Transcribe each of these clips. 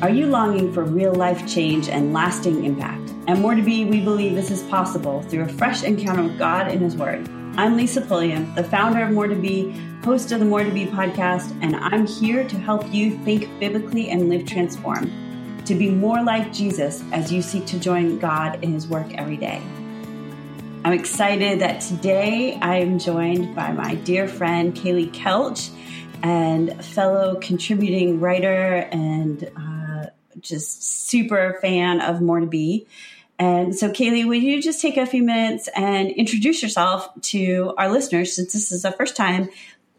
Are you longing for real life change and lasting impact? And more to be, we believe this is possible through a fresh encounter with God and His Word. I'm Lisa Pulliam, the founder of More to Be, host of the More to Be podcast, and I'm here to help you think biblically and live transformed, to be more like Jesus as you seek to join God in His work every day. I'm excited that today I am joined by my dear friend Kaylee Kelch and fellow contributing writer and just super fan of More to Be. And so, Kaylee, would you just take a few minutes and introduce yourself to our listeners since this is the first time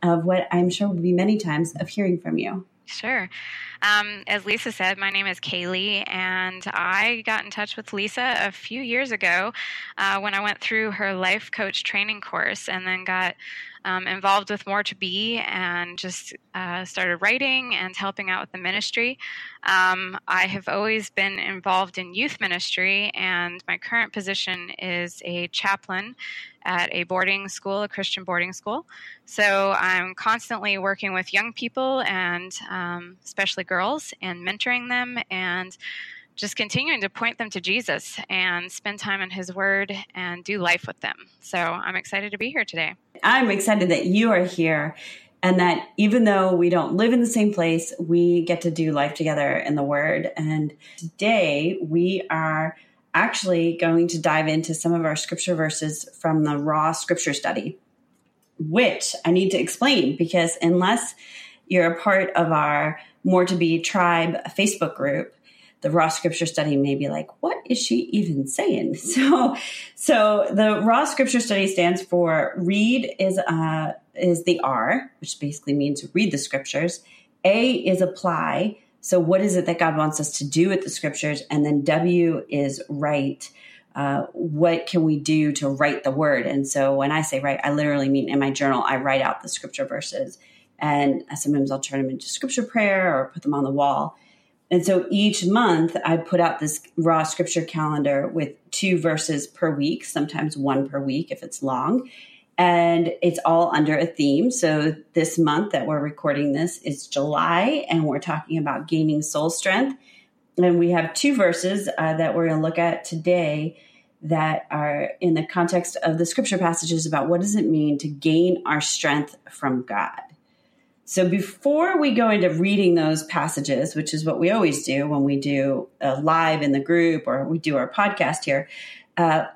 of what I'm sure will be many times of hearing from you? Sure. Um, as Lisa said, my name is Kaylee, and I got in touch with Lisa a few years ago uh, when I went through her life coach training course and then got um, involved with More to Be and just uh, started writing and helping out with the ministry. Um, I have always been involved in youth ministry, and my current position is a chaplain at a boarding school, a Christian boarding school. So I'm constantly working with young people and um, especially girls and mentoring them and just continuing to point them to Jesus and spend time in His Word and do life with them. So I'm excited to be here today. I'm excited that you are here and that even though we don't live in the same place, we get to do life together in the Word. And today we are actually going to dive into some of our scripture verses from the Raw Scripture Study, which I need to explain because unless you're a part of our More to Be Tribe Facebook group, the raw scripture study may be like, what is she even saying? So, so the raw scripture study stands for read is, uh, is the R, which basically means read the scriptures. A is apply. So what is it that God wants us to do with the scriptures? And then W is write. Uh, what can we do to write the word? And so when I say write, I literally mean in my journal, I write out the scripture verses. And sometimes I'll turn them into scripture prayer or put them on the wall. And so each month I put out this raw scripture calendar with two verses per week, sometimes one per week if it's long. And it's all under a theme. So this month that we're recording this is July, and we're talking about gaining soul strength. And we have two verses uh, that we're going to look at today that are in the context of the scripture passages about what does it mean to gain our strength from God. So before we go into reading those passages, which is what we always do when we do a live in the group or we do our podcast here, uh,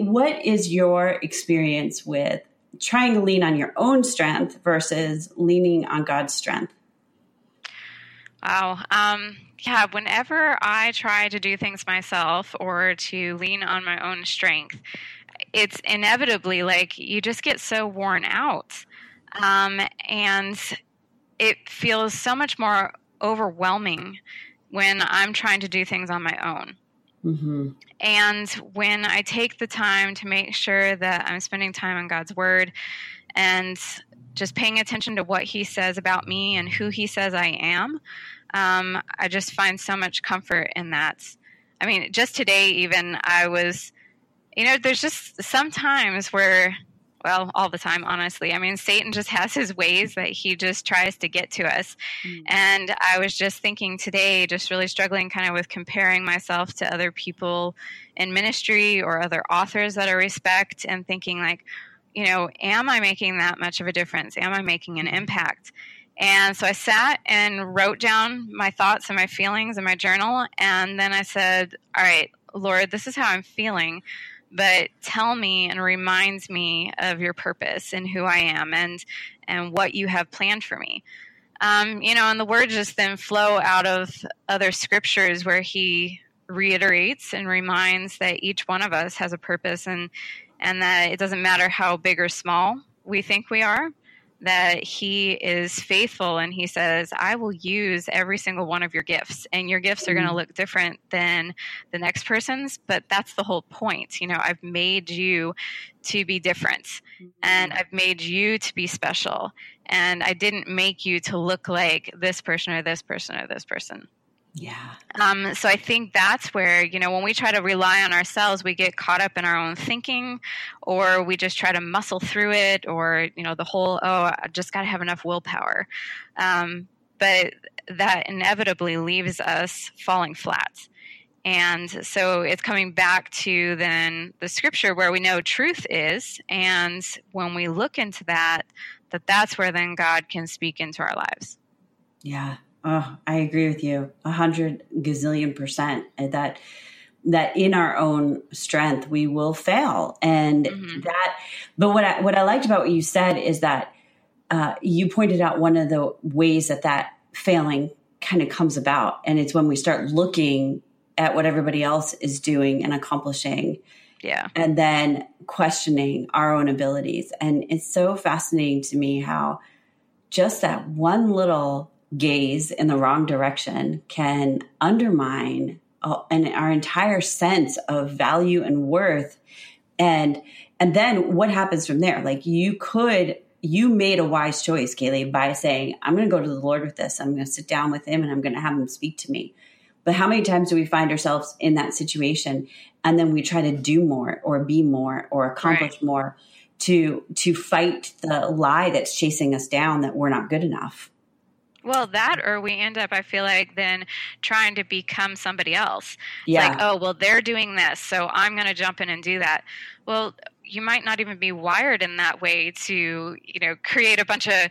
what is your experience with trying to lean on your own strength versus leaning on God's strength? Wow. Um, yeah, whenever I try to do things myself or to lean on my own strength, it's inevitably like you just get so worn out. Um, and it feels so much more overwhelming when I'm trying to do things on my own. Mm-hmm. And when I take the time to make sure that I'm spending time on God's Word and just paying attention to what He says about me and who He says I am, um, I just find so much comfort in that. I mean, just today, even, I was, you know, there's just some times where well, all the time, honestly. I mean, Satan just has his ways that he just tries to get to us. Mm. And I was just thinking today, just really struggling kind of with comparing myself to other people in ministry or other authors that I respect and thinking, like, you know, am I making that much of a difference? Am I making an impact? And so I sat and wrote down my thoughts and my feelings in my journal. And then I said, All right, Lord, this is how I'm feeling but tell me and reminds me of your purpose and who I am and and what you have planned for me. Um, you know, and the words just then flow out of other scriptures where he reiterates and reminds that each one of us has a purpose and and that it doesn't matter how big or small we think we are that he is faithful and he says, I will use every single one of your gifts. And your gifts are going to mm. look different than the next person's, but that's the whole point. You know, I've made you to be different and mm-hmm. I've made you to be special. And I didn't make you to look like this person or this person or this person. Yeah. Um, so I think that's where, you know, when we try to rely on ourselves, we get caught up in our own thinking or we just try to muscle through it or, you know, the whole, oh, I just got to have enough willpower. Um, but that inevitably leaves us falling flat. And so it's coming back to then the scripture where we know truth is. And when we look into that, that that's where then God can speak into our lives. Yeah. Oh, I agree with you a hundred gazillion percent that that in our own strength we will fail. And mm-hmm. that but what I, what I liked about what you said is that uh, you pointed out one of the ways that that failing kind of comes about. And it's when we start looking at what everybody else is doing and accomplishing yeah. and then questioning our own abilities. And it's so fascinating to me how just that one little gaze in the wrong direction can undermine uh, and our entire sense of value and worth. And and then what happens from there? Like you could you made a wise choice kaylee by saying i'm going to go to the lord with this. I'm going to sit down with him and i'm going to have him speak to me. But how many times do we find ourselves in that situation and then we try to do more or be more or accomplish right. more to to fight the lie that's chasing us down that we're not good enough well, that or we end up, I feel like, then trying to become somebody else. Yeah. Like, oh, well, they're doing this, so I'm going to jump in and do that. Well, you might not even be wired in that way to, you know, create a bunch of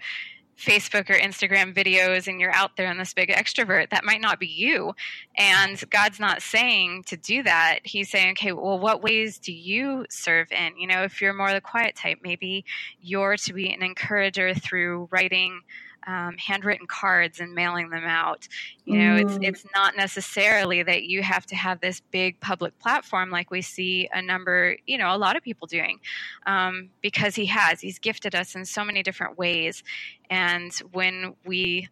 Facebook or Instagram videos and you're out there in this big extrovert. That might not be you. And God's not saying to do that. He's saying, okay, well, what ways do you serve in? You know, if you're more the quiet type, maybe you're to be an encourager through writing um, handwritten cards and mailing them out. You know, mm. it's it's not necessarily that you have to have this big public platform like we see a number, you know, a lot of people doing, um, because he has. He's gifted us in so many different ways, and when we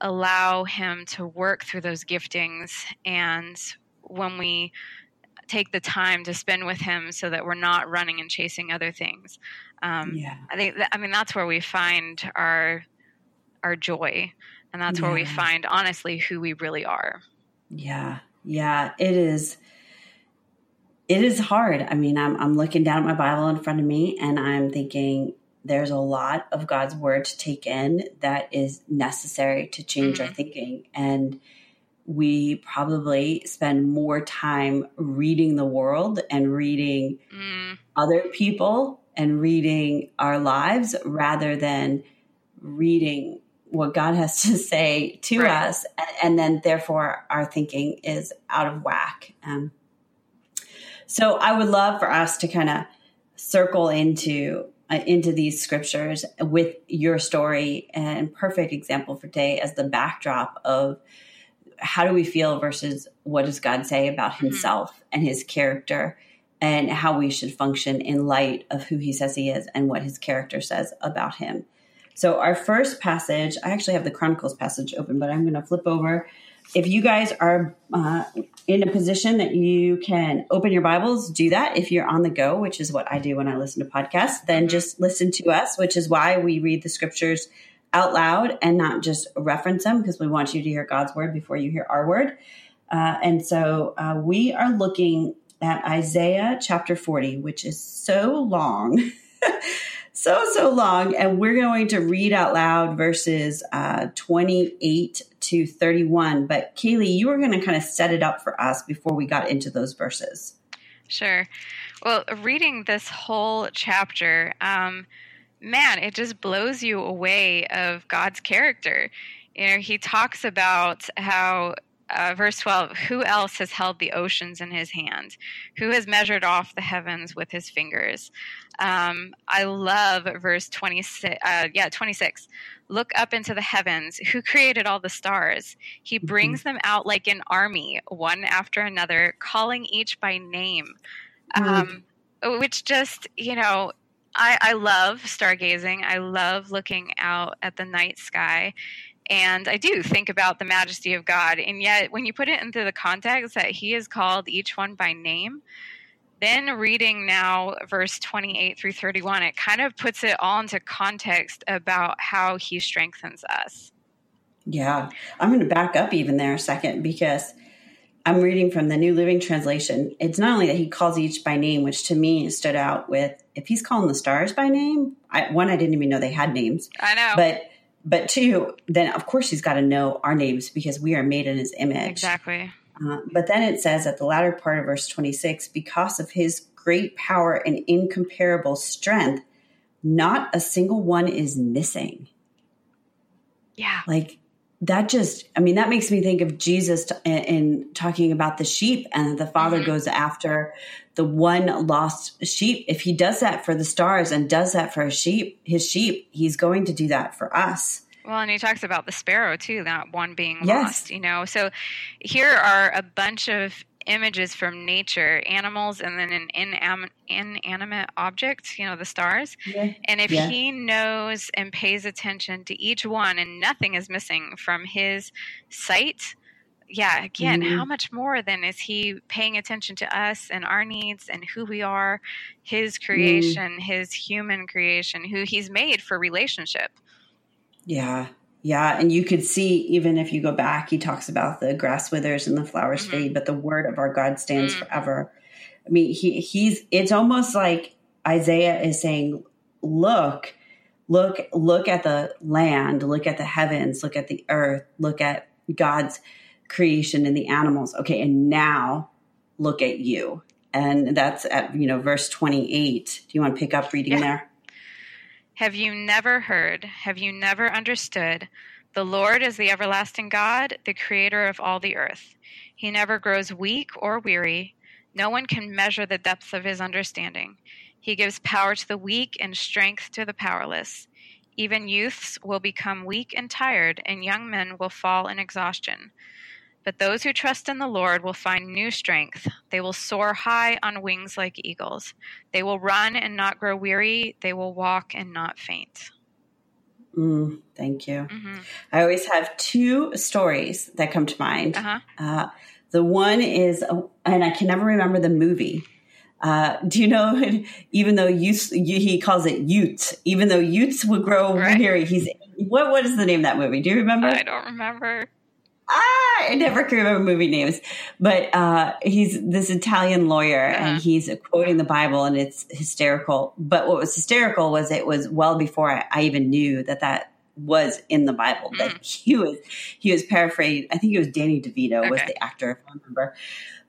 allow him to work through those giftings, and when we take the time to spend with him so that we're not running and chasing other things. Um, yeah. I think, that, I mean, that's where we find our our joy. And that's yeah. where we find, honestly, who we really are. Yeah. Yeah. It is. It is hard. I mean, I'm, I'm looking down at my Bible in front of me and I'm thinking, there's a lot of God's word to take in that is necessary to change mm-hmm. our thinking. And we probably spend more time reading the world and reading mm. other people and reading our lives rather than reading what God has to say to right. us, and then therefore our thinking is out of whack. Um, so I would love for us to kind of circle into uh, into these scriptures with your story and perfect example for today as the backdrop of how do we feel versus what does God say about mm-hmm. Himself mm-hmm. and His character and how we should function in light of who He says He is and what His character says about Him. So our first passage, I actually have the Chronicles passage open, but I'm going to flip over. If you guys are uh, in a position that you can open your Bibles, do that. If you're on the go, which is what I do when I listen to podcasts, then mm-hmm. just listen to us, which is why we read the scriptures out loud and not just reference them because we want you to hear God's word before you hear our word. Uh, and so uh, we are looking at Isaiah chapter 40, which is so long. so, so long. And we're going to read out loud verses uh, 28 to 31. But Kaylee, you were going to kind of set it up for us before we got into those verses. Sure. Well, reading this whole chapter, um, man, it just blows you away of God's character. You know, he talks about how uh, verse 12 who else has held the oceans in his hand? Who has measured off the heavens with his fingers? Um, i love verse 26 uh, yeah 26 look up into the heavens. Who created all the stars? He mm-hmm. brings them out like an army one after another calling each by name. Mm-hmm. um, which just you know I, I love stargazing. I love looking out at the night sky and I do think about the majesty of God. And yet, when you put it into the context that He has called each one by name, then reading now verse 28 through 31, it kind of puts it all into context about how He strengthens us. Yeah. I'm going to back up even there a second because I'm reading from the New Living Translation. It's not only that He calls each by name, which to me stood out with if He's calling the stars by name, I, one, I didn't even know they had names. I know. But but two, then of course he's got to know our names because we are made in his image. Exactly. Uh, but then it says at the latter part of verse 26 because of his great power and incomparable strength, not a single one is missing. Yeah. Like that just, I mean, that makes me think of Jesus in, talking about the sheep and the father mm-hmm. goes after the one lost sheep. If he does that for the stars and does that for his sheep, his sheep, he's going to do that for us. Well, and he talks about the sparrow too, that one being yes. lost, you know. So here are a bunch of images from nature, animals, and then an inanimate, inanimate object, you know, the stars. Yeah. And if yeah. he knows and pays attention to each one and nothing is missing from his sight, yeah, again, mm-hmm. how much more then is he paying attention to us and our needs and who we are, his creation, mm. his human creation, who he's made for relationship? Yeah. Yeah. And you could see, even if you go back, he talks about the grass withers and the flowers mm-hmm. fade, but the word of our God stands mm. forever. I mean, he, he's, it's almost like Isaiah is saying, look, look, look at the land, look at the heavens, look at the earth, look at God's creation and the animals. Okay, and now look at you. And that's at, you know, verse 28. Do you want to pick up reading yeah. there? Have you never heard? Have you never understood? The Lord is the everlasting God, the creator of all the earth. He never grows weak or weary. No one can measure the depth of his understanding. He gives power to the weak and strength to the powerless. Even youths will become weak and tired, and young men will fall in exhaustion. But those who trust in the Lord will find new strength. They will soar high on wings like eagles. They will run and not grow weary. They will walk and not faint. Mm, thank you. Mm-hmm. I always have two stories that come to mind. Uh-huh. Uh, the one is, and I can never remember the movie. Uh, do you know? Even though youth, he calls it Utes. Even though Utes would grow right. weary, he's what? What is the name of that movie? Do you remember? I don't remember ah, I never can remember movie names, but uh, he's this Italian lawyer uh-huh. and he's quoting the Bible and it's hysterical. But what was hysterical was it was well before I, I even knew that that was in the Bible. Mm. That he was he was paraphrased. I think it was Danny DeVito okay. was the actor, if I remember.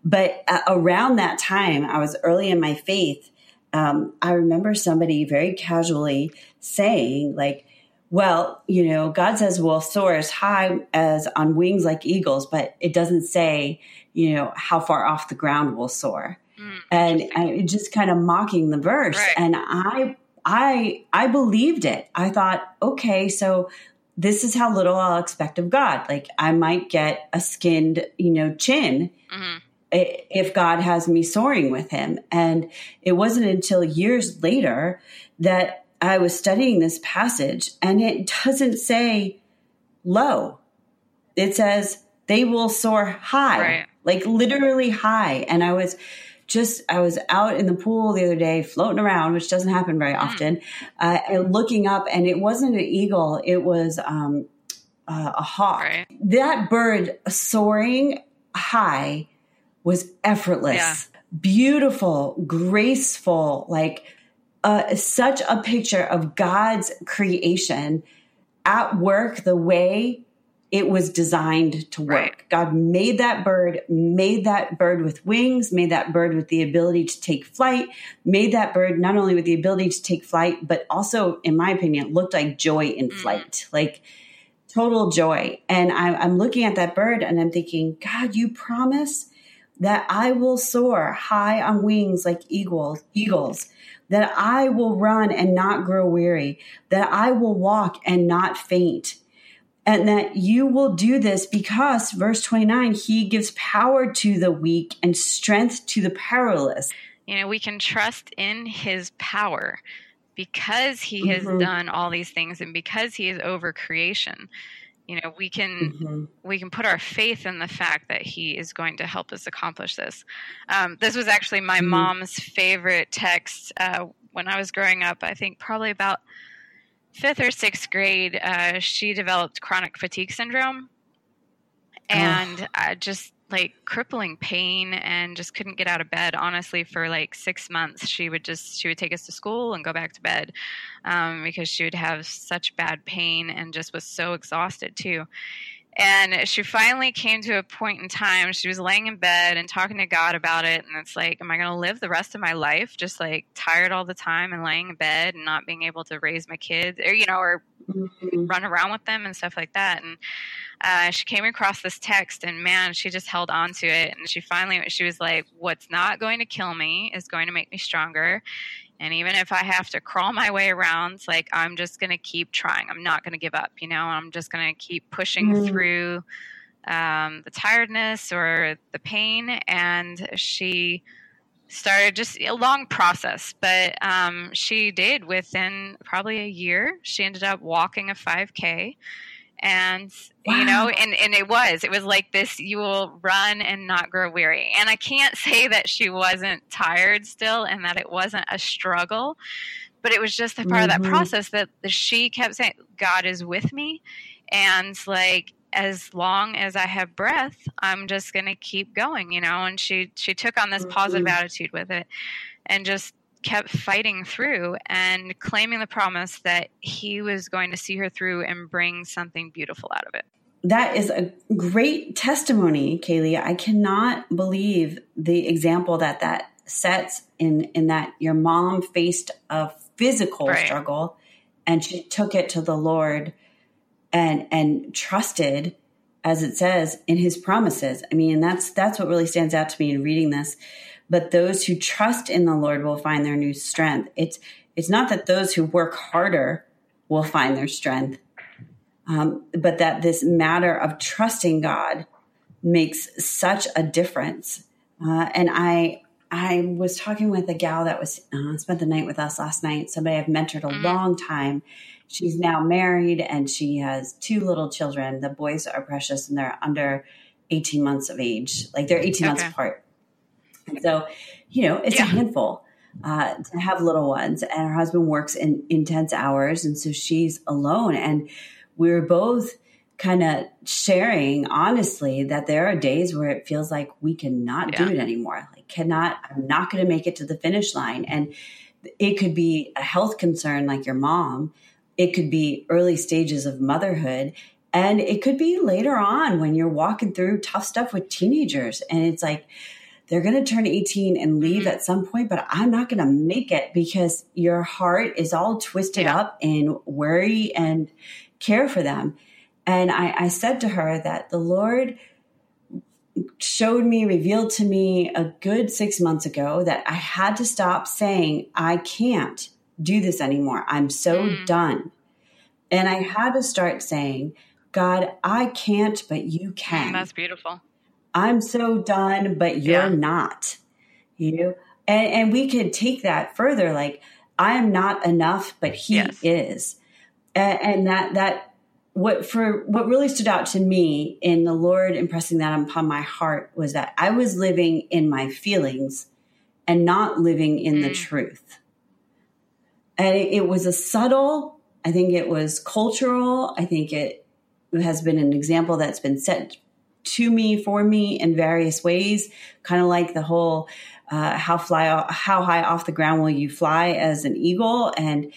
But uh, around that time, I was early in my faith. Um, I remember somebody very casually saying, like, well, you know, God says we'll soar as high as on wings like eagles, but it doesn't say, you know, how far off the ground we'll soar. Mm, and, and just kind of mocking the verse. Right. And I, I, I believed it. I thought, okay, so this is how little I'll expect of God. Like I might get a skinned, you know, chin. Mm-hmm if God has me soaring with him. And it wasn't until years later that I was studying this passage and it doesn't say low. It says they will soar high, right. like literally high. And I was just, I was out in the pool the other day floating around, which doesn't happen very hmm. often, uh, and looking up and it wasn't an eagle. It was, um, uh, a hawk. Right. That bird soaring high was effortless, yeah. beautiful, graceful, like uh, such a picture of God's creation at work the way it was designed to work. Right. God made that bird, made that bird with wings, made that bird with the ability to take flight, made that bird not only with the ability to take flight, but also, in my opinion, looked like joy in mm. flight, like total joy. And I, I'm looking at that bird and I'm thinking, God, you promise that I will soar high on wings like eagles, eagles that I will run and not grow weary, that I will walk and not faint. And that you will do this because, verse 29, he gives power to the weak and strength to the powerless. You know, we can trust in his power because he has mm-hmm. done all these things and because he is over creation you know we can mm-hmm. we can put our faith in the fact that he is going to help us accomplish this um, this was actually my mm-hmm. mom's favorite text uh, when i was growing up i think probably about fifth or sixth grade uh, she developed chronic fatigue syndrome and oh. just like crippling pain and just couldn't get out of bed. Honestly for like six months she would just she would take us to school and go back to bed um, because she would have such bad pain and just was so exhausted too and she finally came to a point in time she was laying in bed and talking to god about it and it's like am i going to live the rest of my life just like tired all the time and laying in bed and not being able to raise my kids or you know or mm-hmm. run around with them and stuff like that and uh, she came across this text and man she just held on to it and she finally she was like what's not going to kill me is going to make me stronger and even if i have to crawl my way around like i'm just going to keep trying. I'm not going to give up you know? I'm just going to keep pushing mm. through um, the tiredness or the pain. And she started just a long process but um, she did within probably a year. She ended up walking a 5k and wow. you know and and it was it was like this you will run and not grow weary and i can't say that she wasn't tired still and that it wasn't a struggle but it was just a part mm-hmm. of that mm-hmm. process that she kept saying god is with me and like as long as i have breath i'm just going to keep going you know and she she took on this mm-hmm. positive attitude with it and just kept fighting through and claiming the promise that he was going to see her through and bring something beautiful out of it. That is a great testimony, Kaylee. I cannot believe the example that that sets in in that your mom faced a physical right. struggle and she took it to the Lord and and trusted as it says in his promises. I mean, that's that's what really stands out to me in reading this but those who trust in the Lord will find their new strength. It's it's not that those who work harder will find their strength, um, but that this matter of trusting God makes such a difference. Uh, and I I was talking with a gal that was uh, spent the night with us last night. Somebody I've mentored a mm-hmm. long time. She's now married and she has two little children. The boys are precious and they're under 18 months of age. Like they're 18 okay. months apart. And so, you know, it's yeah. a handful uh, to have little ones. And her husband works in intense hours. And so she's alone. And we are both kind of sharing honestly that there are days where it feels like we cannot yeah. do it anymore. Like, cannot, I'm not going to make it to the finish line. And it could be a health concern like your mom, it could be early stages of motherhood. And it could be later on when you're walking through tough stuff with teenagers. And it's like, they're going to turn 18 and leave mm-hmm. at some point, but I'm not going to make it because your heart is all twisted yeah. up in worry and care for them. And I, I said to her that the Lord showed me, revealed to me a good six months ago that I had to stop saying, I can't do this anymore. I'm so mm. done. And I had to start saying, God, I can't, but you can. That's beautiful. I'm so done, but you're yeah. not. You know? And and we could take that further, like, I am not enough, but he yes. is. And, and that that what for what really stood out to me in the Lord impressing that upon my heart was that I was living in my feelings and not living in mm. the truth. And it, it was a subtle, I think it was cultural, I think it has been an example that's been set to me for me in various ways, kind of like the whole uh, how fly how high off the ground will you fly as an eagle? And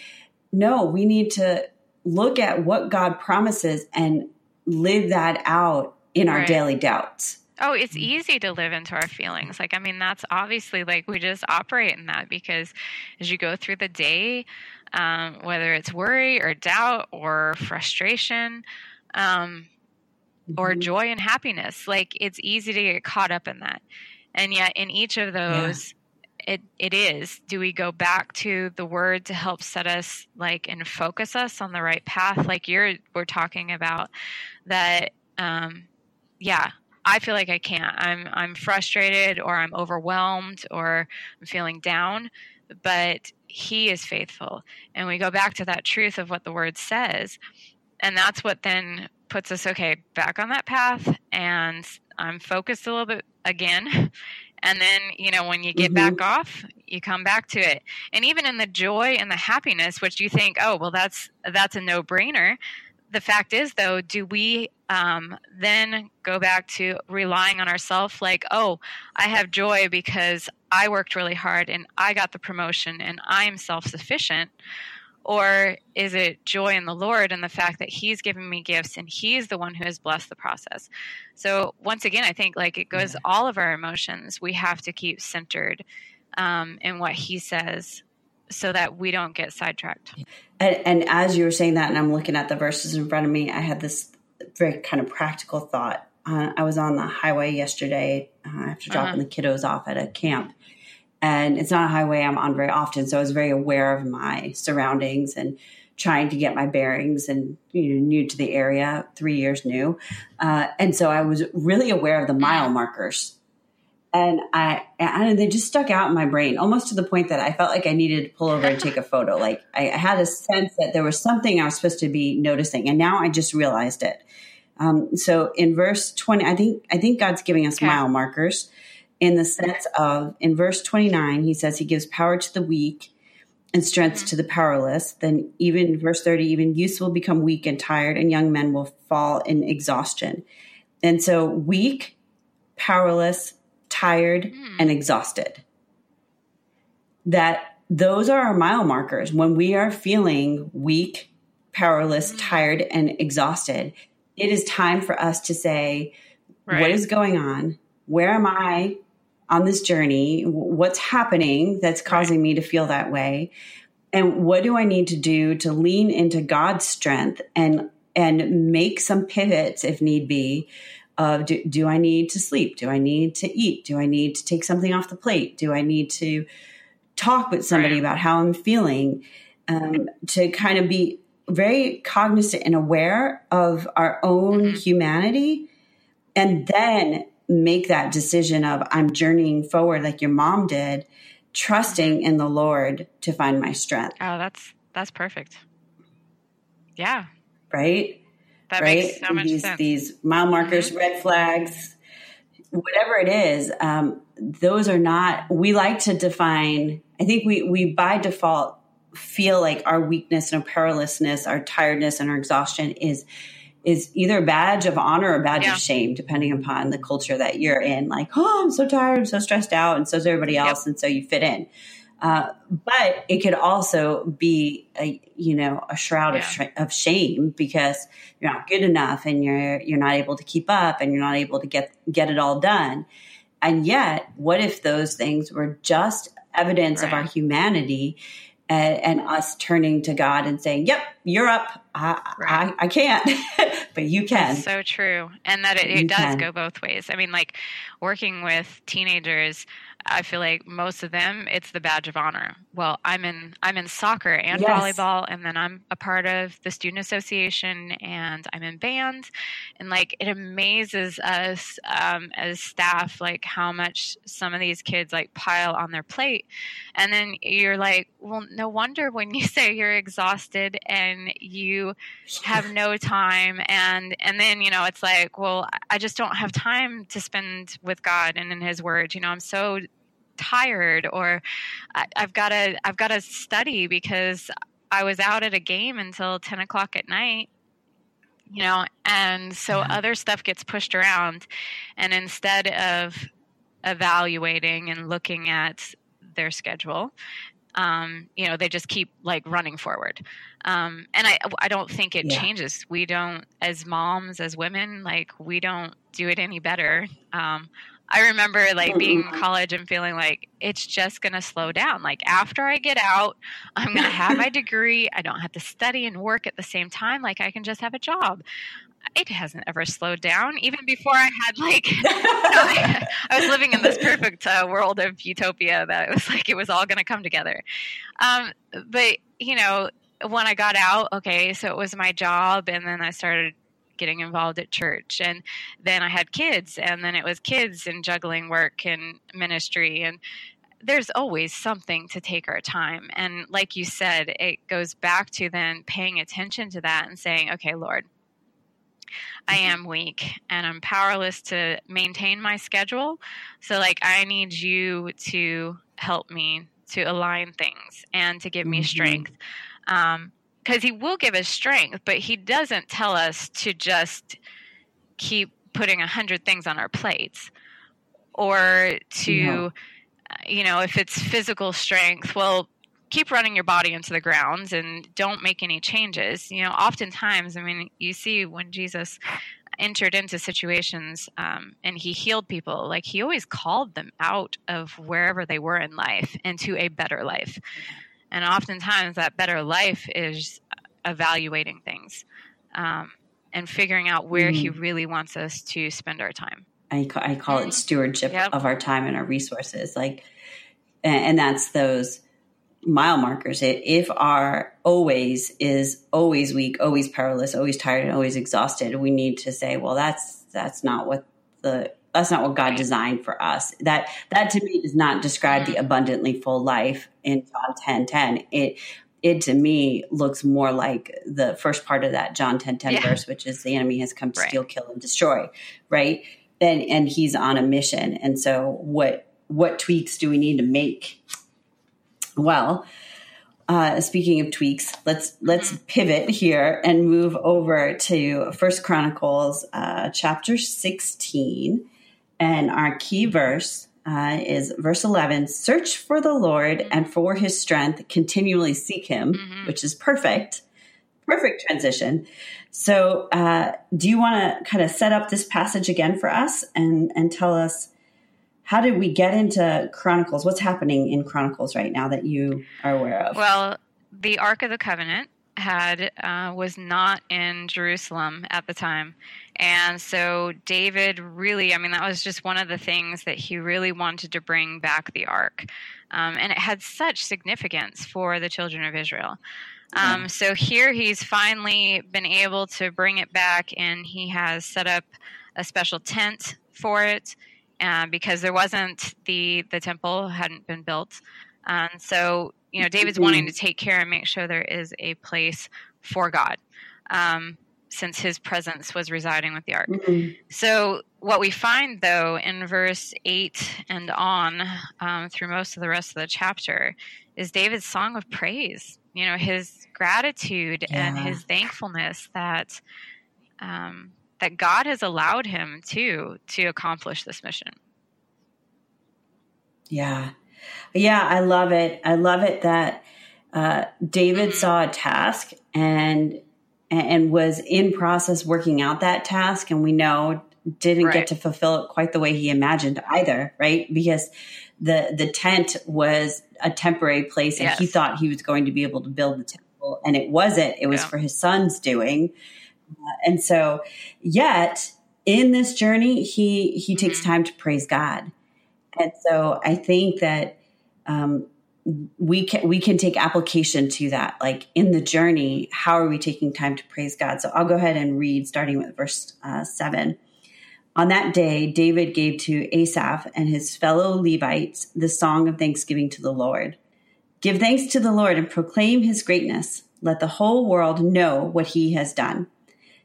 no, we need to look at what God promises and live that out in our right. daily doubts. Oh, it's easy to live into our feelings. Like, I mean, that's obviously like we just operate in that because as you go through the day, um, whether it's worry or doubt or frustration, um, or mm-hmm. joy and happiness. Like it's easy to get caught up in that. And yet in each of those yeah. it it is. Do we go back to the word to help set us like and focus us on the right path like you're we're talking about that um yeah, I feel like I can't. I'm I'm frustrated or I'm overwhelmed or I'm feeling down, but he is faithful. And we go back to that truth of what the word says. And that's what then puts us okay back on that path and i'm focused a little bit again and then you know when you get mm-hmm. back off you come back to it and even in the joy and the happiness which you think oh well that's that's a no-brainer the fact is, though, do we um, then go back to relying on ourselves like, oh, I have joy because I worked really hard and I got the promotion and I'm self sufficient? Or is it joy in the Lord and the fact that He's given me gifts and He's the one who has blessed the process? So, once again, I think like it goes yeah. all of our emotions, we have to keep centered um, in what He says so that we don't get sidetracked. And, and, as you were saying that, and I'm looking at the verses in front of me, I had this very kind of practical thought. Uh, I was on the highway yesterday uh, after dropping uh-huh. the kiddos off at a camp. And it's not a highway I'm on very often. So I was very aware of my surroundings and trying to get my bearings and you know, new to the area, three years new. Uh, and so I was really aware of the mile markers and I and they just stuck out in my brain almost to the point that I felt like I needed to pull over and take a photo. Like I, I had a sense that there was something I was supposed to be noticing, and now I just realized it. Um, so in verse twenty, I think I think God's giving us okay. mile markers in the sense of in verse twenty nine, He says He gives power to the weak and strength to the powerless. Then even verse thirty, even youths will become weak and tired, and young men will fall in exhaustion. And so weak, powerless tired, mm. and exhausted. That those are our mile markers. When we are feeling weak, powerless, mm. tired, and exhausted, it is time for us to say, right. What is going on? Where am I on this journey? What's happening that's causing me to feel that way? And what do I need to do to lean into God's strength and and make some pivots if need be of do, do I need to sleep? Do I need to eat? Do I need to take something off the plate? Do I need to talk with somebody right. about how I'm feeling? Um, to kind of be very cognizant and aware of our own mm-hmm. humanity and then make that decision of I'm journeying forward like your mom did, trusting in the Lord to find my strength. Oh, that's that's perfect. Yeah. Right? That right? makes so much these, sense. These mile markers, mm-hmm. red flags, whatever it is, um, those are not, we like to define, I think we, we by default feel like our weakness and our powerlessness, our tiredness and our exhaustion is, is either a badge of honor or a badge yeah. of shame, depending upon the culture that you're in. Like, oh, I'm so tired, I'm so stressed out, and so is everybody else, yep. and so you fit in. Uh, but it could also be a you know a shroud yeah. of, sh- of shame because you're not good enough and you're you're not able to keep up and you're not able to get get it all done. And yet, what if those things were just evidence right. of our humanity and, and, us turning to God and saying, "Yep, you're up. I right. I, I, can't, but you can." That's so true, and that it, it does can. go both ways. I mean, like working with teenagers I feel like most of them it's the badge of honor. Well, I'm in I'm in soccer and yes. volleyball and then I'm a part of the student association and I'm in band and like it amazes us um, as staff like how much some of these kids like pile on their plate and then you're like, well, no wonder when you say you're exhausted and you have no time and and then you know it's like, well, I just don't have time to spend with God and in His Word. You know, I'm so tired or I, have got to I've got to study because I was out at a game until ten o'clock at night. You know, and so yeah. other stuff gets pushed around, and instead of evaluating and looking at their schedule, um, you know, they just keep like running forward. Um, and I, I don't think it yeah. changes. We don't, as moms, as women, like we don't do it any better. Um, I remember like being in college and feeling like it's just going to slow down. Like after I get out, I'm going to have my degree. I don't have to study and work at the same time. Like I can just have a job. It hasn't ever slowed down. Even before I had like, you know, I, I, was living in this perfect uh, world of utopia that it was like it was all going to come together. Um, but you know, when I got out, okay, so it was my job, and then I started getting involved at church. And then I had kids, and then it was kids and juggling work and ministry. And there's always something to take our time. And like you said, it goes back to then paying attention to that and saying, okay, Lord, I am weak and I'm powerless to maintain my schedule. So, like, I need you to help me to align things and to give me mm-hmm. strength. Um, because he will give us strength, but he doesn't tell us to just keep putting a hundred things on our plates or to, no. Uh, you know, if it's physical strength, well, keep running your body into the ground and don't make any changes. You know, oftentimes, I mean, you see when Jesus entered into situations um, and he healed people, like he always called them out of wherever they were in life into a better life. And oftentimes, that better life is evaluating things um, and figuring out where mm. he really wants us to spend our time. I call, I call it stewardship yep. of our time and our resources. Like, and that's those mile markers. It if our always is always weak, always powerless, always tired, and always exhausted, we need to say, well, that's that's not what the that's not what God designed for us. That that to me does not describe the abundantly full life in John 10 10. It it to me looks more like the first part of that John 10 10 yeah. verse, which is the enemy has come to right. steal, kill, and destroy, right? And and he's on a mission. And so what what tweaks do we need to make? Well, uh, speaking of tweaks, let's let's mm-hmm. pivot here and move over to First Chronicles uh, chapter sixteen, and our key verse uh, is verse 11 search for the lord mm-hmm. and for his strength continually seek him mm-hmm. which is perfect perfect transition so uh, do you want to kind of set up this passage again for us and and tell us how did we get into chronicles? What's happening in chronicles right now that you are aware of? Well the ark of the covenant had uh, was not in Jerusalem at the time, and so David really, I mean, that was just one of the things that he really wanted to bring back the ark, um, and it had such significance for the children of Israel. Um, so here he's finally been able to bring it back, and he has set up a special tent for it uh, because there wasn't the the temple hadn't been built, and so you know, David's mm-hmm. wanting to take care and make sure there is a place for God. Um, since his presence was residing with the ark. Mm-hmm. So, what we find though in verse 8 and on um, through most of the rest of the chapter is David's song of praise, you know, his gratitude yeah. and his thankfulness that. Um, that God has allowed him to to accomplish this mission. Yeah, yeah, I love it. I love it that uh, David mm-hmm. saw a task and and was in process working out that task, and we know didn't right. get to fulfill it quite the way he imagined either, right? Because the the tent was a temporary place, and yes. he thought he was going to be able to build the temple, and it wasn't. It was yeah. for his son's doing, and so yet in this journey, he he takes mm-hmm. time to praise God and so I think that um, we can we can take application to that. Like in the journey, how are we taking time to praise God? So I'll go ahead and read, starting with verse uh, seven. On that day, David gave to Asaph and his fellow Levites the song of thanksgiving to the Lord. Give thanks to the Lord and proclaim his greatness. Let the whole world know what he has done.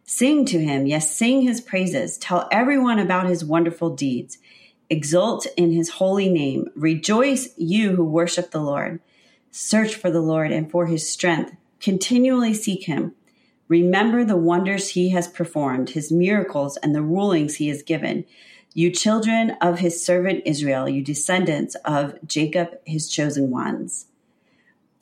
Sing to him, yes, sing his praises. Tell everyone about his wonderful deeds. Exult in his holy name. Rejoice, you who worship the Lord. Search for the Lord and for his strength. Continually seek him. Remember the wonders he has performed, his miracles, and the rulings he has given. You children of his servant Israel, you descendants of Jacob, his chosen ones.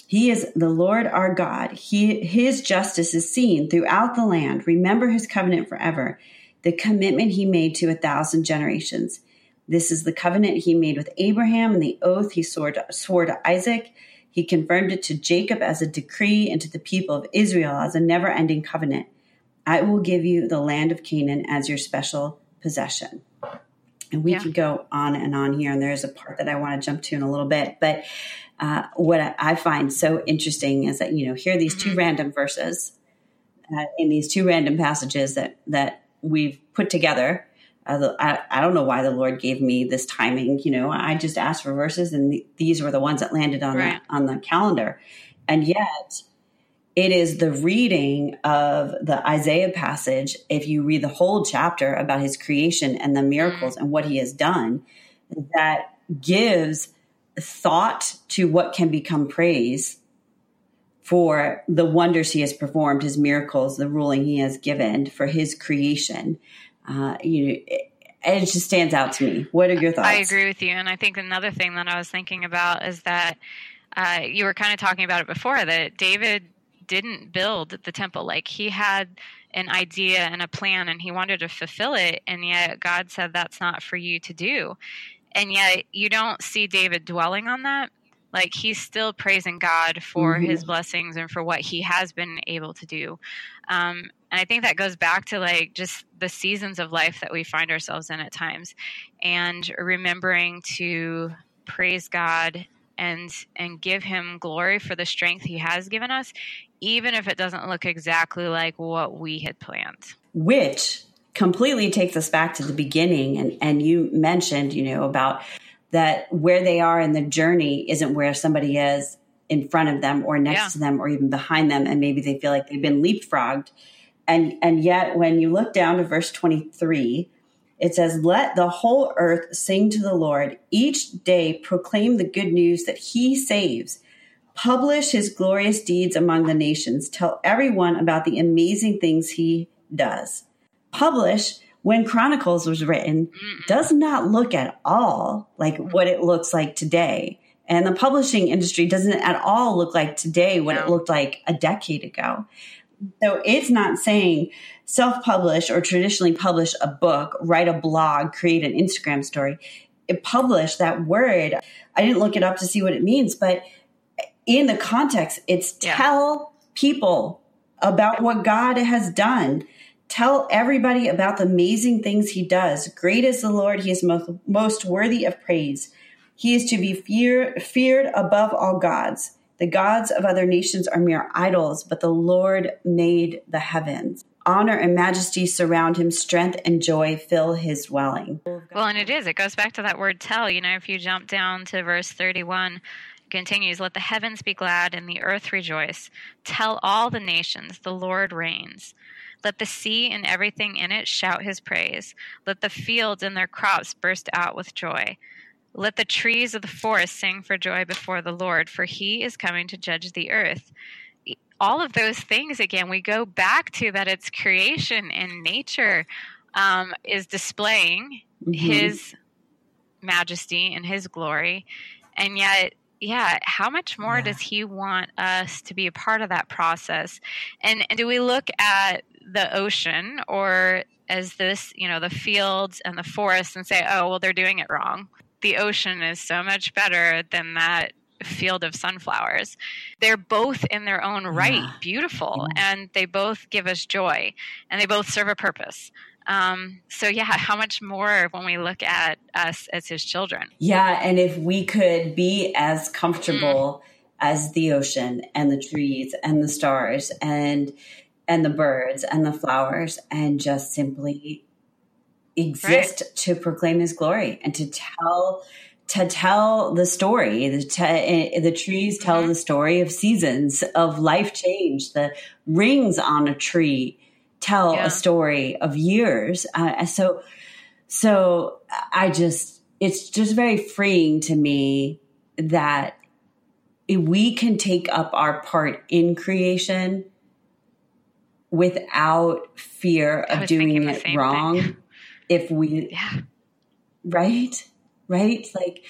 He is the Lord our God. He, his justice is seen throughout the land. Remember his covenant forever, the commitment he made to a thousand generations this is the covenant he made with Abraham and the oath he swore to, swore to Isaac. He confirmed it to Jacob as a decree and to the people of Israel as a never ending covenant. I will give you the land of Canaan as your special possession. And we yeah. could go on and on here, and there's a part that I want to jump to in a little bit. But uh, what I find so interesting is that, you know, here are these mm-hmm. two random verses uh, in these two random passages that, that we've put together I, I, don't know why the Lord gave me this timing. You know, I just asked for verses, and the, these were the ones that landed on right. the on the calendar. And yet, it is the reading of the Isaiah passage. If you read the whole chapter about His creation and the miracles mm-hmm. and what He has done, that gives thought to what can become praise for the wonders he has performed, his miracles, the ruling he has given for his creation. Uh, you know, it, it just stands out to me. What are your thoughts? I agree with you, and I think another thing that I was thinking about is that uh, you were kind of talking about it before that David didn't build the temple. Like he had an idea and a plan and he wanted to fulfill it, and yet God said that's not for you to do. And yet you don't see David dwelling on that. Like he's still praising God for mm-hmm. his blessings and for what he has been able to do. Um, and I think that goes back to like just the seasons of life that we find ourselves in at times and remembering to praise God and and give him glory for the strength he has given us even if it doesn't look exactly like what we had planned which completely takes us back to the beginning and and you mentioned you know about that where they are in the journey isn't where somebody is in front of them or next yeah. to them or even behind them and maybe they feel like they've been leapfrogged and and yet when you look down to verse 23 it says, Let the whole earth sing to the Lord. Each day proclaim the good news that he saves. Publish his glorious deeds among the nations. Tell everyone about the amazing things he does. Publish, when Chronicles was written, does not look at all like what it looks like today. And the publishing industry doesn't at all look like today what it looked like a decade ago. So it's not saying self publish or traditionally publish a book, write a blog, create an Instagram story. It publish that word. I didn't look it up to see what it means, but in the context, it's yeah. tell people about what God has done. Tell everybody about the amazing things he does. Great is the Lord. He is most, most worthy of praise. He is to be fear, feared above all gods. The gods of other nations are mere idols, but the Lord made the heavens. Honor and majesty surround him, strength and joy fill his dwelling. Well, and it is. It goes back to that word tell. You know, if you jump down to verse 31, continues, Let the heavens be glad and the earth rejoice. Tell all the nations, the Lord reigns. Let the sea and everything in it shout his praise. Let the fields and their crops burst out with joy. Let the trees of the forest sing for joy before the Lord, for he is coming to judge the earth. All of those things, again, we go back to that it's creation and nature um, is displaying mm-hmm. his majesty and his glory. And yet, yeah, how much more yeah. does he want us to be a part of that process? And, and do we look at the ocean or as this, you know, the fields and the forests and say, oh, well, they're doing it wrong? the ocean is so much better than that field of sunflowers. They're both in their own right beautiful yeah. and they both give us joy and they both serve a purpose. Um, so yeah, how much more when we look at us as his children? Yeah, and if we could be as comfortable mm. as the ocean and the trees and the stars and and the birds and the flowers and just simply exist right. to proclaim his glory and to tell to tell the story the, te- the trees tell mm-hmm. the story of seasons of life change the rings on a tree tell yeah. a story of years. Uh, so so i just it's just very freeing to me that we can take up our part in creation without fear of doing it wrong thing. if we yeah. Right? Right? Like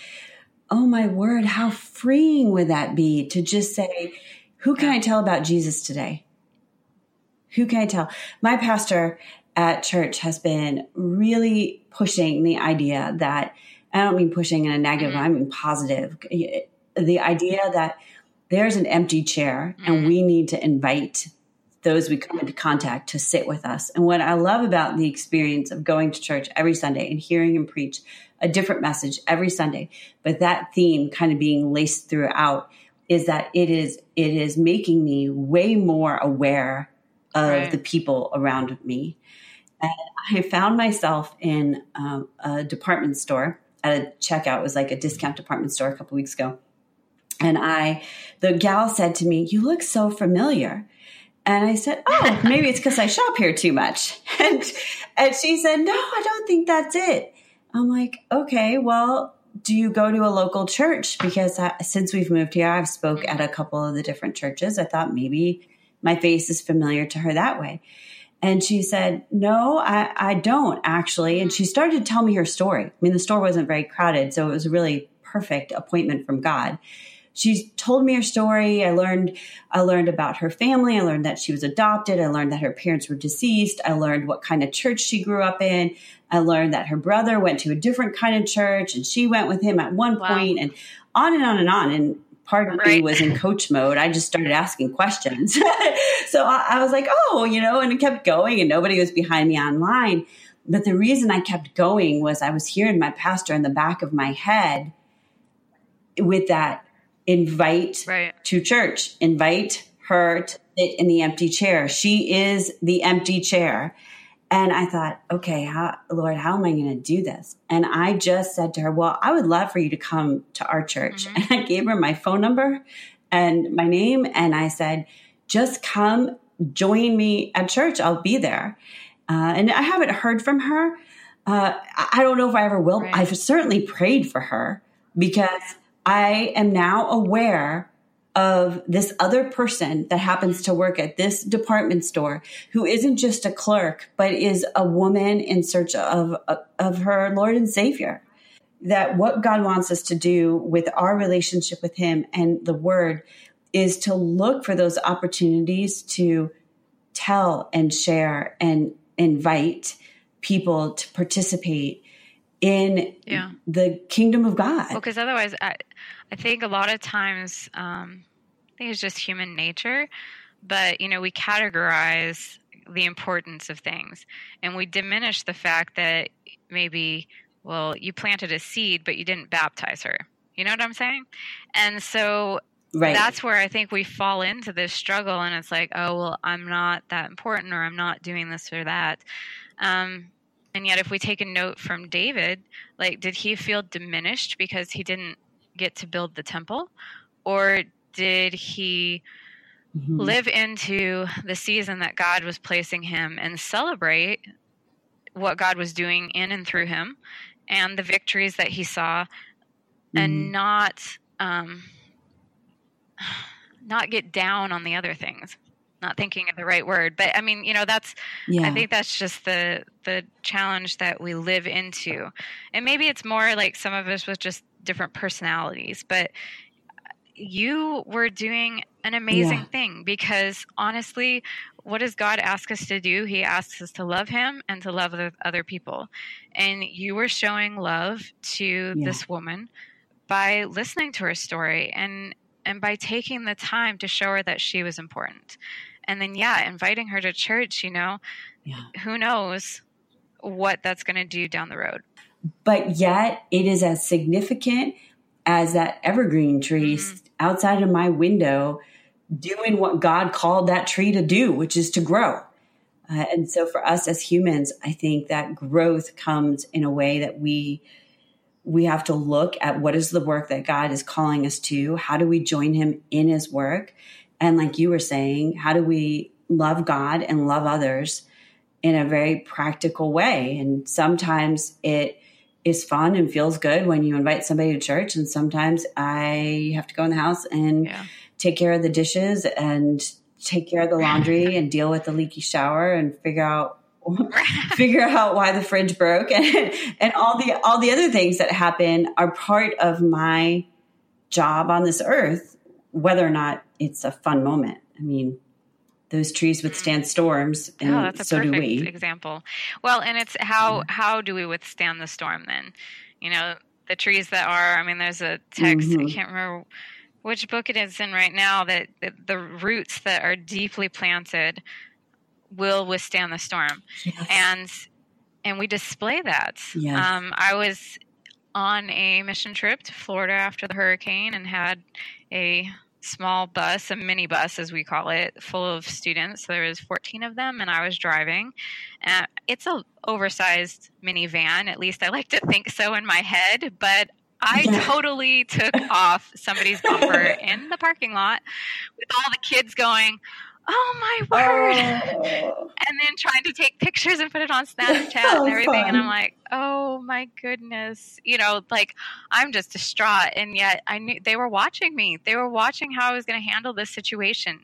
oh my word how freeing would that be to just say who can i tell about jesus today who can i tell my pastor at church has been really pushing the idea that i don't mean pushing in a negative mm-hmm. i mean positive the idea that there's an empty chair mm-hmm. and we need to invite those we come into contact to sit with us. And what I love about the experience of going to church every Sunday and hearing him preach a different message every Sunday, but that theme kind of being laced throughout is that it is it is making me way more aware of right. the people around me. And I found myself in um, a department store at a checkout. It was like a discount department store a couple weeks ago. And I, the gal said to me, You look so familiar. And I said, Oh, maybe it's because I shop here too much. And, and she said, No, I don't think that's it. I'm like, Okay, well, do you go to a local church? Because I, since we've moved here, I've spoke at a couple of the different churches. I thought maybe my face is familiar to her that way. And she said, No, I, I don't actually. And she started to tell me her story. I mean, the store wasn't very crowded, so it was a really perfect appointment from God. She told me her story. I learned I learned about her family. I learned that she was adopted. I learned that her parents were deceased. I learned what kind of church she grew up in. I learned that her brother went to a different kind of church and she went with him at one wow. point and on and on and on. And part of right. me was in coach mode. I just started asking questions. so I, I was like, oh, you know, and it kept going and nobody was behind me online. But the reason I kept going was I was hearing my pastor in the back of my head with that invite right. to church, invite her to sit in the empty chair. She is the empty chair. And I thought, okay, how, Lord, how am I going to do this? And I just said to her, well, I would love for you to come to our church. Mm-hmm. And I gave her my phone number and my name. And I said, just come join me at church. I'll be there. Uh, and I haven't heard from her. Uh, I don't know if I ever will. Right. I've certainly prayed for her because I am now aware of this other person that happens to work at this department store who isn't just a clerk but is a woman in search of of her lord and savior that what god wants us to do with our relationship with him and the word is to look for those opportunities to tell and share and invite people to participate in yeah. the kingdom of god well because otherwise I, I think a lot of times, um, I think it's just human nature, but you know, we categorize the importance of things and we diminish the fact that maybe, well, you planted a seed, but you didn't baptize her. You know what I'm saying? And so Right. That's where I think we fall into this struggle, and it's like, oh, well, I'm not that important, or I'm not doing this or that. Um, and yet, if we take a note from David, like, did he feel diminished because he didn't get to build the temple? Or did he mm-hmm. live into the season that God was placing him and celebrate what God was doing in and through him and the victories that he saw mm-hmm. and not um, not get down on the other things not thinking of the right word but i mean you know that's yeah. i think that's just the the challenge that we live into and maybe it's more like some of us with just different personalities, but you were doing an amazing yeah. thing because honestly, what does God ask us to do? He asks us to love Him and to love other people. And you were showing love to yeah. this woman by listening to her story and and by taking the time to show her that she was important. And then yeah, inviting her to church, you know, yeah. who knows what that's going to do down the road but yet it is as significant as that evergreen tree mm-hmm. outside of my window doing what God called that tree to do, which is to grow. Uh, and so for us as humans, I think that growth comes in a way that we we have to look at what is the work that God is calling us to? How do we join him in his work? And like you were saying, how do we love God and love others in a very practical way? And sometimes it is fun and feels good when you invite somebody to church. And sometimes I have to go in the house and yeah. take care of the dishes and take care of the laundry and deal with the leaky shower and figure out figure out why the fridge broke and and all the all the other things that happen are part of my job on this earth whether or not it's a fun moment i mean those trees withstand storms and oh, that's a so perfect do we example well and it's how how do we withstand the storm then you know the trees that are i mean there's a text mm-hmm. i can't remember which book it is in right now that, that the roots that are deeply planted will withstand the storm yes. and and we display that yes. um, i was on a mission trip to florida after the hurricane and had a small bus, a mini bus as we call it, full of students. So there was 14 of them, and I was driving. Uh, it's a oversized minivan, at least I like to think so in my head, but I totally took off somebody's bumper in the parking lot with all the kids going, Oh my word! Oh. and then trying to take pictures and put it on Snapchat and everything, fun. and I'm like, oh oh my goodness. You know, like I'm just distraught. And yet I knew they were watching me. They were watching how I was going to handle this situation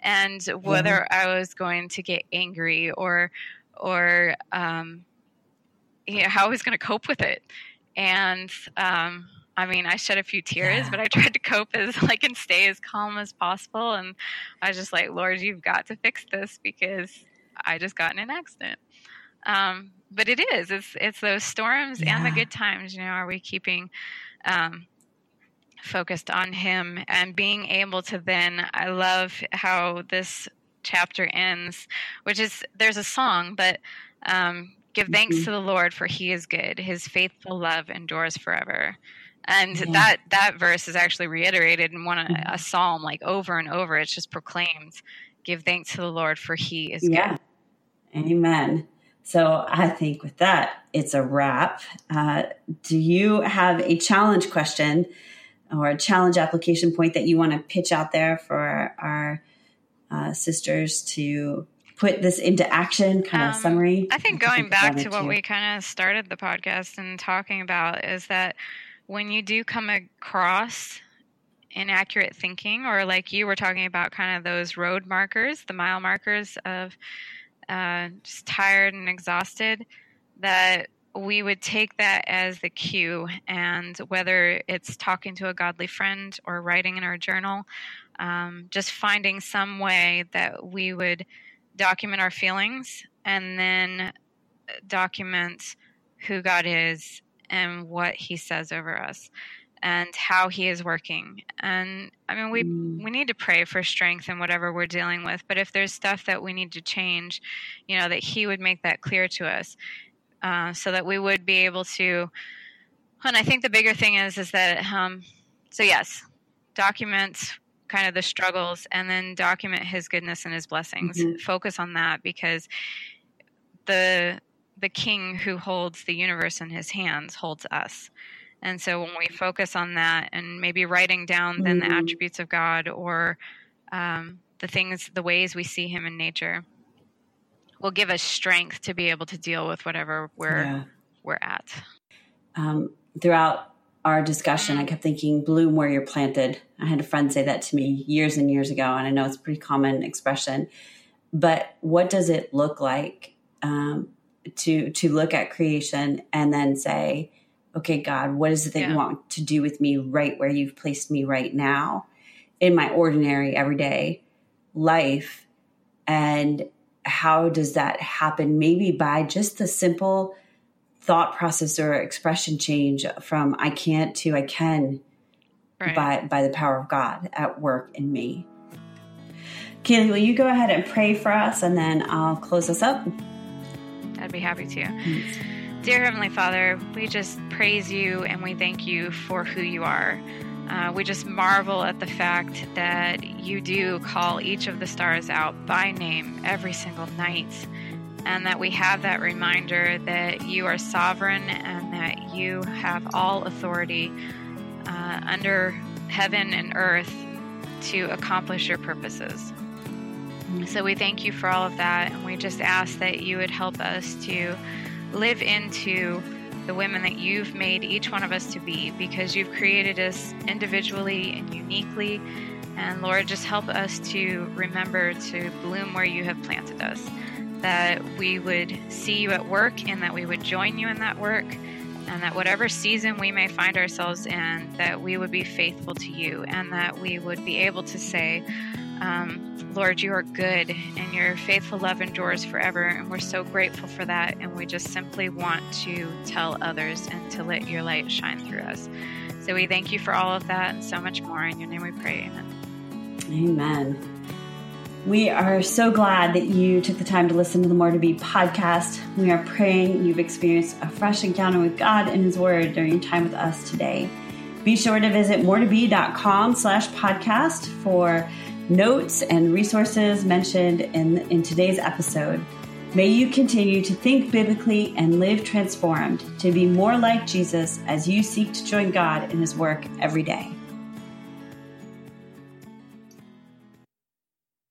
and whether I was going to get angry or, or, um, you know, how I was going to cope with it. And, um, I mean, I shed a few tears, yeah. but I tried to cope as like and stay as calm as possible. And I was just like, Lord, you've got to fix this because I just got in an accident. Um, but it is, it's, it's those storms yeah. and the good times, you know, are we keeping, um, focused on him and being able to then, I love how this chapter ends, which is, there's a song, but, um, give thanks mm-hmm. to the Lord for he is good. His faithful love endures forever and yeah. that that verse is actually reiterated in one mm-hmm. a psalm like over and over it's just proclaimed give thanks to the lord for he is yeah. good amen so i think with that it's a wrap uh, do you have a challenge question or a challenge application point that you want to pitch out there for our uh, sisters to put this into action kind of um, summary i think going back to what we kind of started the podcast and talking about is that when you do come across inaccurate thinking, or like you were talking about, kind of those road markers, the mile markers of uh, just tired and exhausted, that we would take that as the cue. And whether it's talking to a godly friend or writing in our journal, um, just finding some way that we would document our feelings and then document who God is and what he says over us and how he is working. And I mean, we mm. we need to pray for strength in whatever we're dealing with. But if there's stuff that we need to change, you know, that he would make that clear to us, uh, so that we would be able to. And I think the bigger thing is is that um, so yes, document kind of the struggles and then document his goodness and his blessings. Mm-hmm. Focus on that because the the king who holds the universe in his hands holds us. And so when we focus on that and maybe writing down then the mm-hmm. attributes of God or um, the things, the ways we see him in nature, will give us strength to be able to deal with whatever we're yeah. we're at. Um, throughout our discussion, I kept thinking, "Bloom where you're planted." I had a friend say that to me years and years ago, and I know it's a pretty common expression. But what does it look like um, to to look at creation and then say okay god what is it that yeah. you want to do with me right where you've placed me right now in my ordinary everyday life and how does that happen maybe by just the simple thought process or expression change from i can't to i can right. by by the power of god at work in me Kaylee, will you go ahead and pray for us and then I'll close us up? I'd be happy to. Thanks. Dear Heavenly Father, we just praise you and we thank you for who you are. Uh, we just marvel at the fact that you do call each of the stars out by name every single night, and that we have that reminder that you are sovereign and that you have all authority uh, under heaven and earth to accomplish your purposes. So we thank you for all of that, and we just ask that you would help us to live into the women that you've made each one of us to be because you've created us individually and uniquely. And Lord, just help us to remember to bloom where you have planted us, that we would see you at work and that we would join you in that work, and that whatever season we may find ourselves in, that we would be faithful to you and that we would be able to say, um, Lord, you are good and your faithful love endures forever. And we're so grateful for that. And we just simply want to tell others and to let your light shine through us. So we thank you for all of that and so much more. In your name we pray. Amen. Amen. We are so glad that you took the time to listen to the More to Be podcast. We are praying you've experienced a fresh encounter with God and His Word during your time with us today. Be sure to visit moretobe.com slash podcast for notes and resources mentioned in, in today's episode. May you continue to think biblically and live transformed to be more like Jesus as you seek to join God in his work every day.